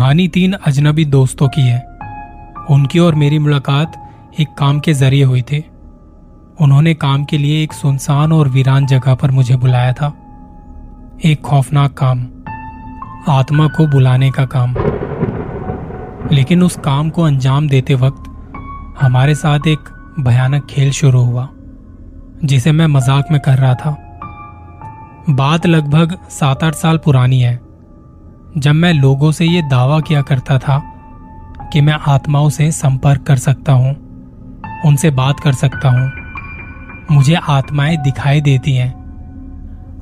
कहानी तीन अजनबी दोस्तों की है। उनकी और मेरी मुलाकात एक काम के ज़रिए हुई थी। उन्होंने काम के लिए एक सुनसान और वीरान जगह पर मुझे बुलाया था। एक खौफनाक काम, आत्मा को बुलाने का काम। लेकिन उस काम को अंजाम देते वक्त हमारे साथ एक भयानक खेल शुरू हुआ, जिसे मैं मज़ाक में कर रहा था। बात लगभग सात आठ साल पुरानी है। जब मैं लोगों से ये दावा किया करता था कि मैं आत्माओं से संपर्क कर सकता हूँ, उनसे बात कर सकता हूँ, मुझे आत्माएँ दिखाई देती हैं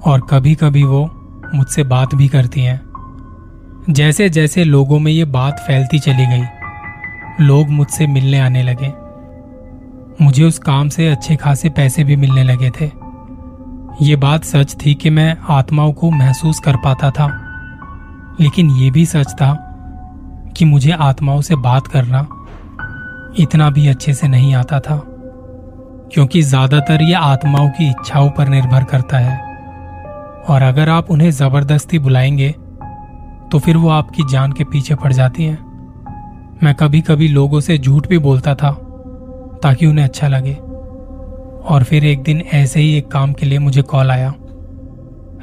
और कभी कभी वो मुझसे बात भी करती हैं। जैसे जैसे लोगों में ये बात फैलती चली गई, लोग मुझसे मिलने आने लगे। मुझे उस काम से अच्छे खासे पैसे भी मिलने लगे थे। ये बात सच थी कि मैं आत्माओं को महसूस कर पाता था। लेकिन ये भी सच था कि मुझे आत्माओं से बात करना इतना भी अच्छे से नहीं आता था, क्योंकि ज़्यादातर ये आत्माओं की इच्छाओं पर निर्भर करता है। और अगर आप उन्हें ज़बरदस्ती बुलाएँगे तो फिर वो आपकी जान के पीछे पड़ जाती हैं। मैं कभी कभी लोगों से झूठ भी बोलता था, ताकि उन्हें अच्छा लगे। और फिर एक दिन ऐसे ही एक काम के लिए मुझे कॉल आया।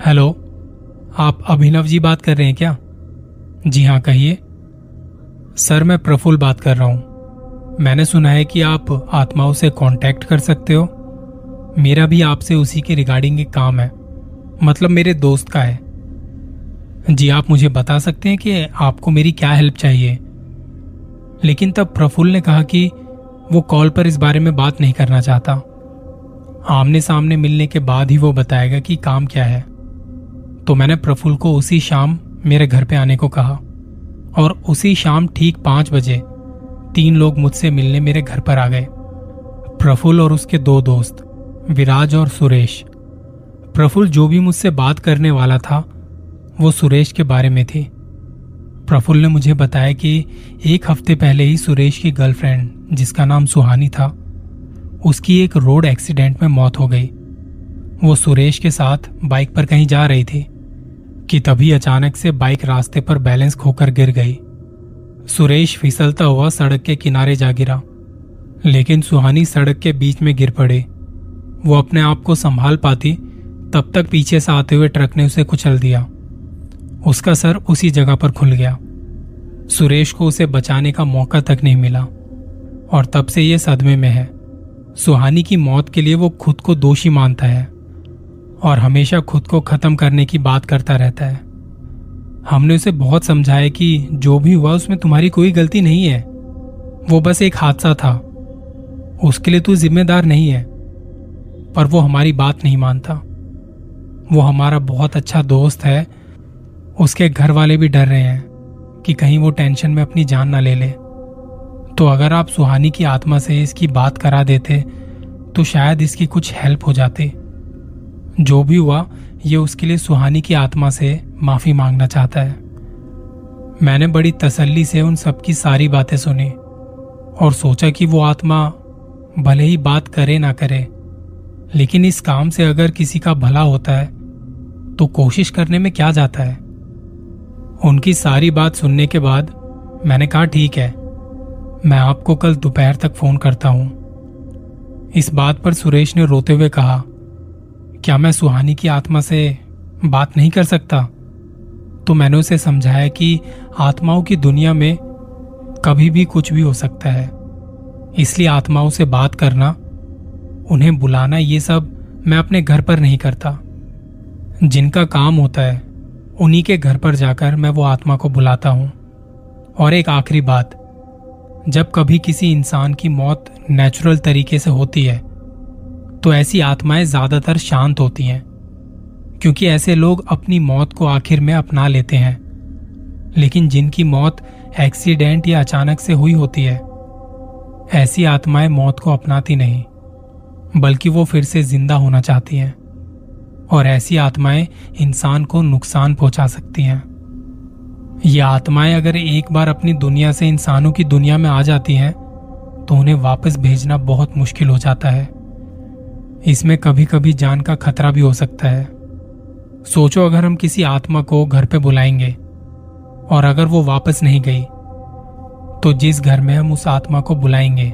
हेलो, आप अभिनव जी बात कर रहे हैं क्या? जी हाँ कहिए। सर, मैं प्रफुल्ल बात कर रहा हूँ। मैंने सुना है कि आप आत्माओं से कांटेक्ट कर सकते हो। मेरा भी आपसे उसी के रिगार्डिंग एक काम है। मतलब मेरे दोस्त का है। जी, आप मुझे बता सकते हैं कि आपको मेरी क्या हेल्प चाहिए? लेकिन तब प्रफुल्ल ने कहा कि वो कॉल पर इस बारे में बात नहीं करना चाहता। आमने सामने मिलने के बाद ही वो बताएगा कि काम क्या है। तो मैंने प्रफुल्ल को उसी शाम मेरे घर पे आने को कहा और उसी शाम ठीक पाँच बजे तीन लोग मुझसे मिलने मेरे घर पर आ गए। प्रफुल्ल और उसके दो दोस्त, विराज और सुरेश। प्रफुल्ल जो भी मुझसे बात करने वाला था, वो सुरेश के बारे में थी। प्रफुल्ल ने मुझे बताया कि एक हफ़्ते पहले ही सुरेश की गर्लफ्रेंड, जिसका नाम सुहानी था, उसकी एक रोड एक्सीडेंट में मौत हो गई। वो सुरेश के साथ बाइक पर कहीं जा रही थी। कि तभी अचानक से बाइक रास्ते पर बैलेंस खोकर गिर गई। सुरेश फिसलता हुआ सड़क के किनारे जा गिरा, लेकिन सुहानी सड़क के बीच में गिर पड़े। वो अपने आप को संभाल पाती, तब तक पीछे से आते हुए ट्रक ने उसे कुचल दिया। उसका सर उसी जगह पर खुल गया। सुरेश को उसे बचाने का मौका तक नहीं मिला, और तब से ये सदमे में है। सुहानी की मौत के लिए वो खुद को दोषी मानता है। और हमेशा खुद को खत्म करने की बात करता रहता है। हमने उसे बहुत समझाया कि जो भी हुआ उसमें तुम्हारी कोई गलती नहीं है। वो बस एक हादसा था। उसके लिए तू जिम्मेदार नहीं है। पर वो हमारी बात नहीं मानता। वो हमारा बहुत अच्छा दोस्त है। उसके घर वाले भी डर रहे हैं कि कहीं वो टेंशन में अपनी जान ना ले ले। तो अगर आप सुहानी की आत्मा से इसकी बात करा देते तो शायद इसकी कुछ हेल्प हो जाती। जो भी हुआ, ये उसके लिए सुहानी की आत्मा से माफ़ी मांगना चाहता है। मैंने बड़ी तसल्ली से उन सबकी सारी बातें सुनी और सोचा कि वो आत्मा भले ही बात करे ना करे, लेकिन इस काम से अगर किसी का भला होता है तो कोशिश करने में क्या जाता है? उनकी सारी बात सुनने के बाद मैंने कहा, ठीक है, मैं आपको कल दोपहर तक फ़ोन करता हूँ। इस बात पर सुरेश ने रोते हुए कहा क्या मैं सुहानी की आत्मा से बात नहीं कर सकता? तो मैंने उसे समझाया कि आत्माओं की दुनिया में कभी भी कुछ भी हो सकता है। इसलिए आत्माओं से बात करना, उन्हें बुलाना, ये सब मैं अपने घर पर नहीं करता। जिनका काम होता है, उन्हीं के घर पर जाकर मैं वो आत्मा को बुलाता हूँ। और एक आखिरी बात, जब कभी किसी इंसान की मौत नेचुरल तरीके से होती है तो ऐसी आत्माएँ ज़्यादातर शांत होती हैं, क्योंकि ऐसे लोग अपनी मौत को आखिर में अपना लेते हैं। लेकिन जिनकी मौत एक्सीडेंट या अचानक से हुई होती है, ऐसी आत्माएँ मौत को अपनाती नहीं, बल्कि वो फिर से ज़िंदा होना चाहती हैं, और ऐसी आत्माएँ इंसान को नुकसान पहुँचा सकती हैं। ये आत्माएँ अगर एक बार अपनी दुनिया से इंसानों की दुनिया में आ जाती हैं तो उन्हें वापस भेजना बहुत मुश्किल हो जाता है। इसमें कभी कभी जान का खतरा भी हो सकता है। सोचो अगर हम किसी आत्मा को घर पे बुलाएँगे और अगर वो वापस नहीं गई तो जिस घर में हम उस आत्मा को बुलाएँगे,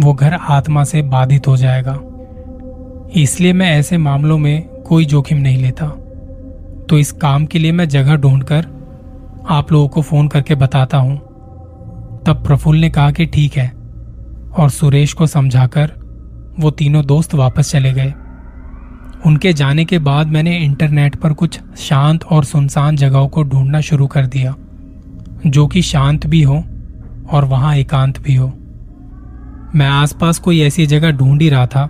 वो घर आत्मा से बाधित हो जाएगा। इसलिए मैं ऐसे मामलों में कोई जोखिम नहीं लेता। तो इस काम के लिए मैं जगह ढूंढकर आप लोगों को फ़ोन करके बताता हूँ। तब प्रफुल्ल ने कहा कि ठीक है और सुरेश को समझाकर वो तीनों दोस्त वापस चले गए। उनके जाने के बाद मैंने इंटरनेट पर कुछ शांत और सुनसान जगहों को ढूंढना शुरू कर दिया, जो कि शांत भी हो और वहाँ एकांत भी हो। मैं आसपास कोई ऐसी जगह ढूंढ ही रहा था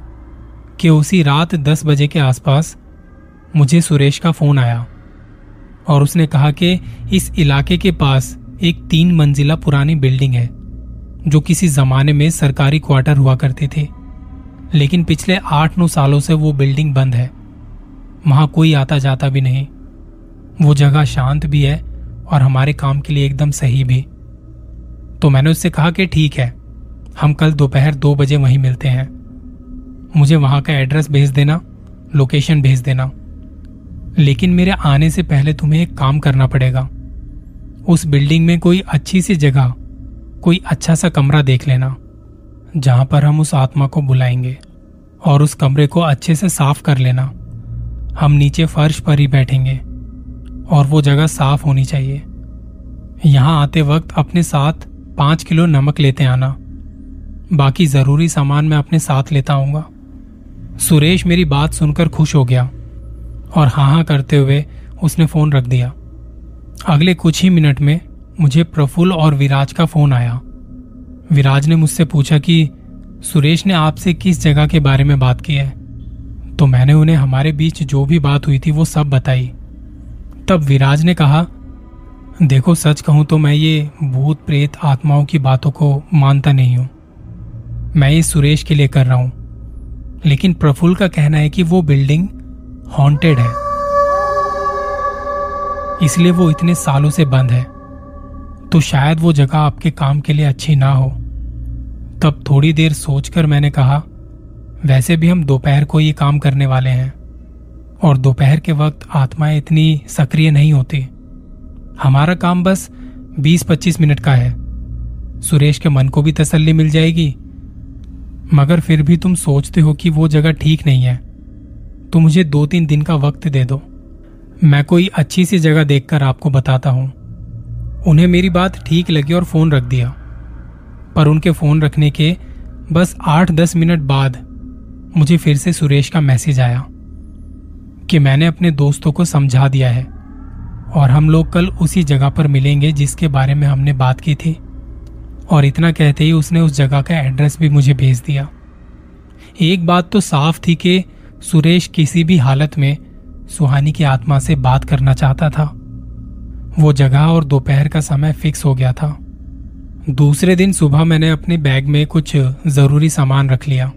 कि उसी रात दस बजे के आसपास मुझे सुरेश का फ़ोन आया और उसने कहा कि इस इलाके के पास एक तीन मंजिला पुरानी बिल्डिंग है, जो किसी जमाने में सरकारी क्वार्टर हुआ करते थे। लेकिन पिछले आठ नौ सालों से वो बिल्डिंग बंद है। वहाँ कोई आता जाता भी नहीं। वो जगह शांत भी है और हमारे काम के लिए एकदम सही भी। तो मैंने उससे कहा कि ठीक है, हम कल दोपहर दो बजे वहीं मिलते हैं। मुझे वहाँ का एड्रेस भेज देना, लोकेशन भेज देना। लेकिन मेरे आने से पहले तुम्हें एक काम करना पड़ेगा। उस बिल्डिंग में कोई अच्छी सी जगह, कोई अच्छा सा कमरा देख लेना, जहाँ पर हम उस आत्मा को बुलाएँगे। और उस कमरे को अच्छे से साफ़ कर लेना। हम नीचे फर्श पर ही बैठेंगे और वो जगह साफ़ होनी चाहिए। यहाँ आते वक्त अपने साथ पाँच किलो नमक लेते आना। बाकी ज़रूरी सामान मैं अपने साथ लेता आऊँगा। सुरेश मेरी बात सुनकर खुश हो गया और हाँ हाँ करते हुए उसने फ़ोन रख दिया। अगले कुछ ही मिनट में मुझे प्रफुल्ल और विराज का फ़ोन आया। विराज ने मुझसे पूछा कि सुरेश ने आपसे किस जगह के बारे में बात की है? तो मैंने उन्हें हमारे बीच जो भी बात हुई थी वो सब बताई। तब विराज ने कहा, देखो, सच कहूँ तो मैं ये भूत प्रेत आत्माओं की बातों को मानता नहीं हूँ। मैं ये सुरेश के लिए कर रहा हूँ। लेकिन प्रफुल्ल का कहना है कि वो बिल्डिंग हॉन्टेड है। इसलिए वो इतने सालों से बंद है। तो शायद वो जगह आपके काम के लिए अच्छी ना हो। तब थोड़ी देर सोचकर मैंने कहा, वैसे भी हम दोपहर को ये काम करने वाले हैं, और दोपहर के वक्त आत्माएँ इतनी सक्रिय नहीं होती। हमारा काम बस 20-25 मिनट का है। सुरेश के मन को भी तसल्ली मिल जाएगी। मगर फिर भी तुम सोचते हो कि वो जगह ठीक नहीं है तो मुझे दो तीन दिन का वक्त दे दो। मैं कोई अच्छी सी जगह देखकर आपको बताता हूँ। उन्हें मेरी बात ठीक लगी और फ़ोन रख दिया। पर उनके फ़ोन रखने के बस आठ दस मिनट बाद मुझे फिर से सुरेश का मैसेज आया कि मैंने अपने दोस्तों को समझा दिया है और हम लोग कल उसी जगह पर मिलेंगे जिसके बारे में हमने बात की थी। और इतना कहते ही उसने उस जगह का एड्रेस भी मुझे भेज दिया। एक बात तो साफ़ थी कि सुरेश किसी भी हालत में सुहानी की आत्मा से बात करना चाहता था। वो जगह और दोपहर का समय फिक्स हो गया था। दूसरे दिन सुबह मैंने अपने बैग में कुछ ज़रूरी सामान रख लिया।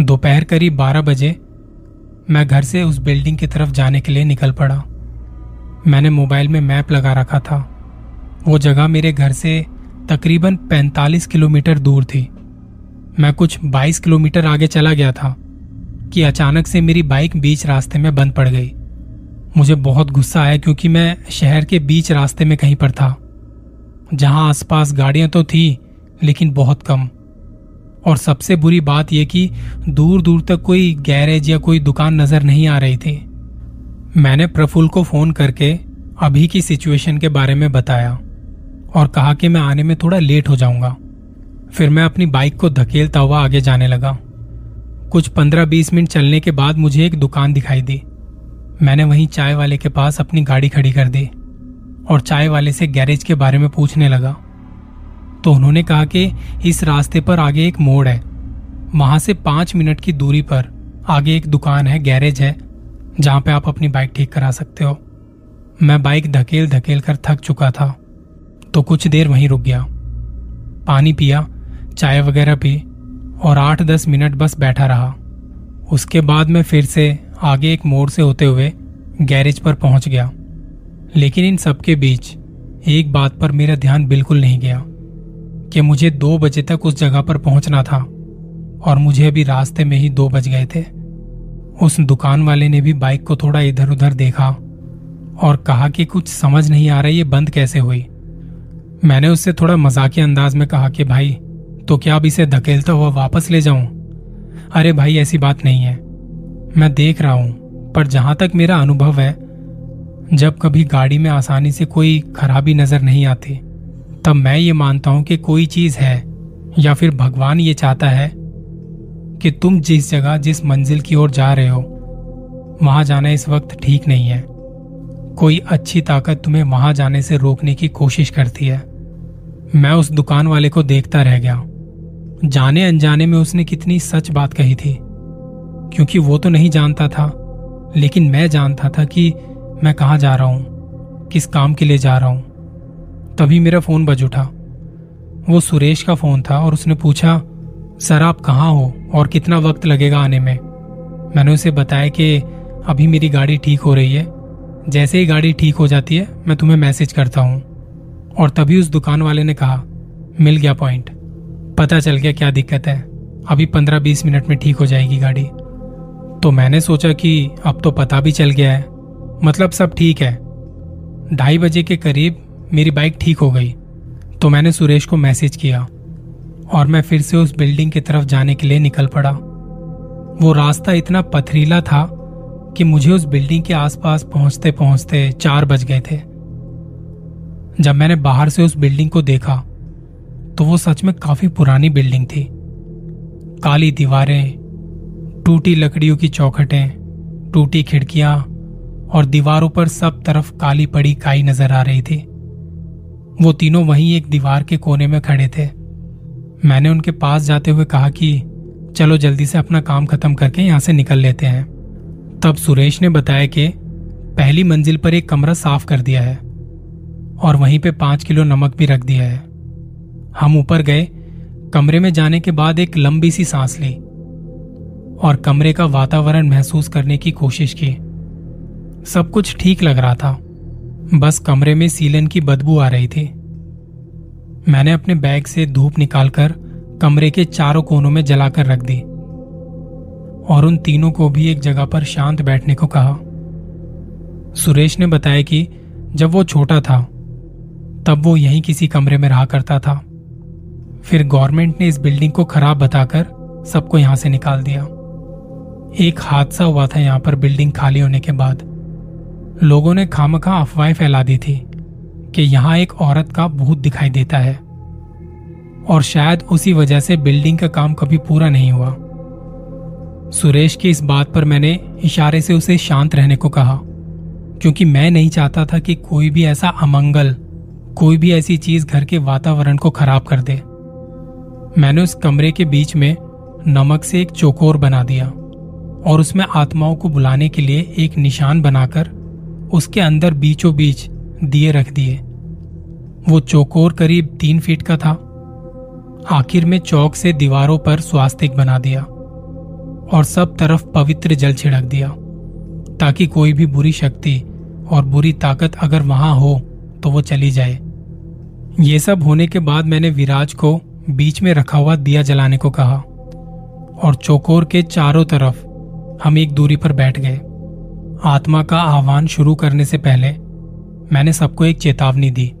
दोपहर करीब बारह बजे मैं घर से उस बिल्डिंग की तरफ़ जाने के लिए निकल पड़ा। मैंने मोबाइल में मैप लगा रखा था। वो जगह मेरे घर से तकरीबन 45 किलोमीटर दूर थी। मैं कुछ 22 किलोमीटर आगे चला गया था कि अचानक से मेरी बाइक बीच रास्ते में बंद पड़ गई। मुझे बहुत गुस्सा आया क्योंकि मैं शहर के बीच रास्ते में कहीं पर था। जहाँ आसपास गाड़ियाँ तो थी, लेकिन बहुत कम। और सबसे बुरी बात यह कि दूर दूर तक कोई गैरेज या कोई दुकान नज़र नहीं आ रही थी। मैंने प्रफुल्ल को फ़ोन करके अभी की सिचुएशन के बारे में बताया और कहा कि मैं आने में थोड़ा लेट हो जाऊँगा। फिर मैं अपनी बाइक को धकेलता हुआ आगे जाने लगा। कुछ पंद्रह बीस मिनट चलने के बाद मुझे एक दुकान दिखाई दी। मैंने वहीं चाय वाले के पास अपनी गाड़ी खड़ी कर दी। और चाय वाले से गैरेज के बारे में पूछने लगा। तो उन्होंने कहा कि इस रास्ते पर आगे एक मोड़ है। वहाँ से पाँच मिनट की दूरी पर आगे एक दुकान है, गैरेज है, जहाँ पे आप अपनी बाइक ठीक करा सकते हो। मैं बाइक धकेल धकेल कर थक चुका था तो कुछ देर वहीं रुक गया। पानी पिया, चाय वगैरह पी और आठ दस मिनट बस बैठा रहा। उसके बाद मैं फिर से आगे एक मोड़ से होते हुए गैरेज पर पहुँच गया। लेकिन इन सबके बीच एक बात पर मेरा ध्यान बिल्कुल नहीं गया, कि मुझे दो बजे तक उस जगह पर पहुँचना था और मुझे अभी रास्ते में ही दो बज गए थे। उस दुकान वाले ने भी बाइक को थोड़ा इधर उधर देखा और कहा कि कुछ समझ नहीं आ रहा ये बंद कैसे हुई। मैंने उससे थोड़ा मजाकिया अंदाज में कहा कि भाई तो क्या अब इसे धकेलता हुआ वापस ले जाऊँ? अरे भाई, ऐसी बात नहीं है। मैं देख रहा हूँ, पर जहाँ तक मेरा अनुभव है जब कभी गाड़ी में आसानी से कोई खराबी नज़र नहीं आती, तब मैं ये मानता हूँ कि कोई चीज़ है, या फिर भगवान ये चाहता है कि तुम जिस जगह, जिस मंजिल की ओर जा रहे हो, वहाँ जाना इस वक्त ठीक नहीं है। कोई अच्छी ताकत तुम्हें वहाँ जाने से रोकने की कोशिश करती है। मैं उस दुकान वाले को देखता रह गया जाने अनजाने में उसने कितनी सच बात कही थी, क्योंकि वो तो नहीं जानता था, लेकिन मैं जानता था कि मैं कहाँ जा रहा हूँ? किस काम के लिए जा रहा हूँ? तभी मेरा फ़ोन बज उठा। वो सुरेश का फ़ोन था और उसने पूछा, सर, आप कहाँ हो और कितना वक्त लगेगा आने में? मैंने उसे बताया कि अभी मेरी गाड़ी ठीक हो रही है। जैसे ही गाड़ी ठीक हो जाती है, मैं तुम्हें मैसेज करता हूँ। और तभी उस दुकान वाले ने कहा, मिल गया पॉइंट। पता चल गया क्या दिक्कत है। अभी पंद्रह बीस मिनट में ठीक हो जाएगी गाड़ी। तो मैंने सोचा कि अब तो पता भी चल गया है। मतलब सब ठीक है। ढाई बजे के करीब मेरी बाइक ठीक हो गई तो मैंने सुरेश को मैसेज किया और मैं फिर से उस बिल्डिंग की तरफ़ जाने के लिए निकल पड़ा। वो रास्ता इतना पथरीला था कि मुझे उस बिल्डिंग के आसपास पहुँचते पहुँचते चार बज गए थे। जब मैंने बाहर से उस बिल्डिंग को देखा तो वो सच में काफ़ी पुरानी बिल्डिंग थी। काली दीवारें, टूटी लकड़ियों की चौखटें, टूटी खिड़कियाँ और दीवारों पर सब तरफ़ काली पड़ी काई नज़र आ रही थी। वो तीनों वहीं एक दीवार के कोने में खड़े थे। मैंने उनके पास जाते हुए कहा कि, चलो जल्दी से अपना काम खत्म करके यहाँ से निकल लेते हैं। तब सुरेश ने बताया कि, पहली मंजिल पर एक कमरा साफ़ कर दिया है और वहीं पे पाँच किलो नमक भी रख दिया है। हम ऊपर गए। कमरे में जाने के बाद एक लंबी सी सांस ली और कमरे का वातावरण महसूस करने की कोशिश की। सब कुछ ठीक लग रहा था। बस कमरे में सीलन की बदबू आ रही थी। मैंने अपने बैग से धूप निकालकर कमरे के चारों कोनों में जलाकर रख दी और उन तीनों को भी एक जगह पर शांत बैठने को कहा। सुरेश ने बताया कि जब वो छोटा था, तब वो यहीं किसी कमरे में रहा करता था। फिर गवर्नमेंट ने इस बिल्डिंग को खराब बताकर सबको यहाँ से निकाल दिया। एक हादसा हुआ था यहाँ पर बिल्डिंग खाली होने के बाद। लोगों ने खामखा अफवाहें फैला दी थी कि यहाँ एक औरत का भूत दिखाई देता है। और शायद उसी वजह से बिल्डिंग का काम कभी पूरा नहीं हुआ। सुरेश की इस बात पर मैंने इशारे से उसे शांत रहने को कहा, क्योंकि मैं नहीं चाहता था कि कोई भी ऐसा अमंगल, कोई भी ऐसी चीज़ घर के वातावरण को खराब कर दे। मैंने उस कमरे के बीच में नमक से एक चौकोर बना दिया और उसमें आत्माओं को बुलाने के लिए एक निशान बनाकर उसके अंदर बीचों बीच दिए रख दिए। वो चौकोर करीब तीन फीट का था। आखिर में चौक से दीवारों पर स्वास्तिक बना दिया और सब तरफ़ पवित्र जल छिड़क दिया, ताकि कोई भी बुरी शक्ति और बुरी ताकत अगर वहाँ हो तो वो चली जाए। ये सब होने के बाद मैंने विराज को बीच में रखा हुआ दिया जलाने को कहा और चौकोर के चारों तरफ़ हम एक दूरी पर बैठ गए। आत्मा का आह्वान शुरू करने से पहले मैंने सबको एक चेतावनी दी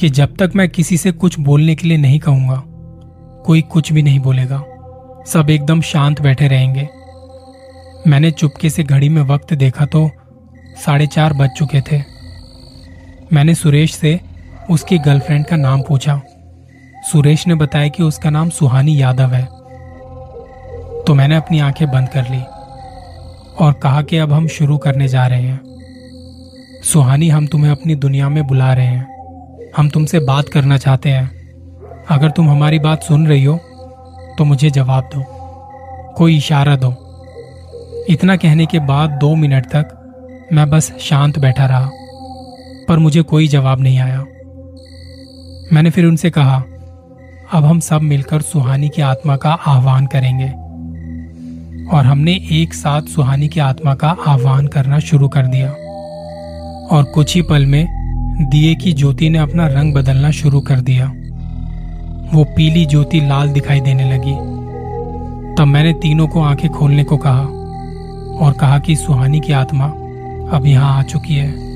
कि जब तक मैं किसी से कुछ बोलने के लिए नहीं कहूँगा, कोई कुछ भी नहीं बोलेगा। सब एकदम शांत बैठे रहेंगे। मैंने चुपके से घड़ी में वक्त देखा तो साढ़े चार बज चुके थे। मैंने सुरेश से उसकी गर्लफ्रेंड का नाम पूछा। सुरेश ने बताया कि उसका नाम सुहानी यादव है। तो मैंने अपनी आँखें बंद कर ली। और कहा कि अब हम शुरू करने जा रहे हैं। सुहानी, हम तुम्हें अपनी दुनिया में बुला रहे हैं। हम तुमसे बात करना चाहते हैं। अगर तुम हमारी बात सुन रही हो तो मुझे जवाब दो। कोई इशारा दो। इतना कहने के बाद दो मिनट तक मैं बस शांत बैठा रहा, पर मुझे कोई जवाब नहीं आया। मैंने फिर उनसे कहा, अब हम सब मिलकर सुहानी की आत्मा का आह्वान करेंगे। और हमने एक साथ सुहानी की आत्मा का आह्वान करना शुरू कर दिया। और कुछ ही पल में दिए की ज्योति ने अपना रंग बदलना शुरू कर दिया। वो पीली ज्योति लाल दिखाई देने लगी। तब मैंने तीनों को आँखें खोलने को कहा और कहा कि, सुहानी की आत्मा अब यहाँ आ चुकी है।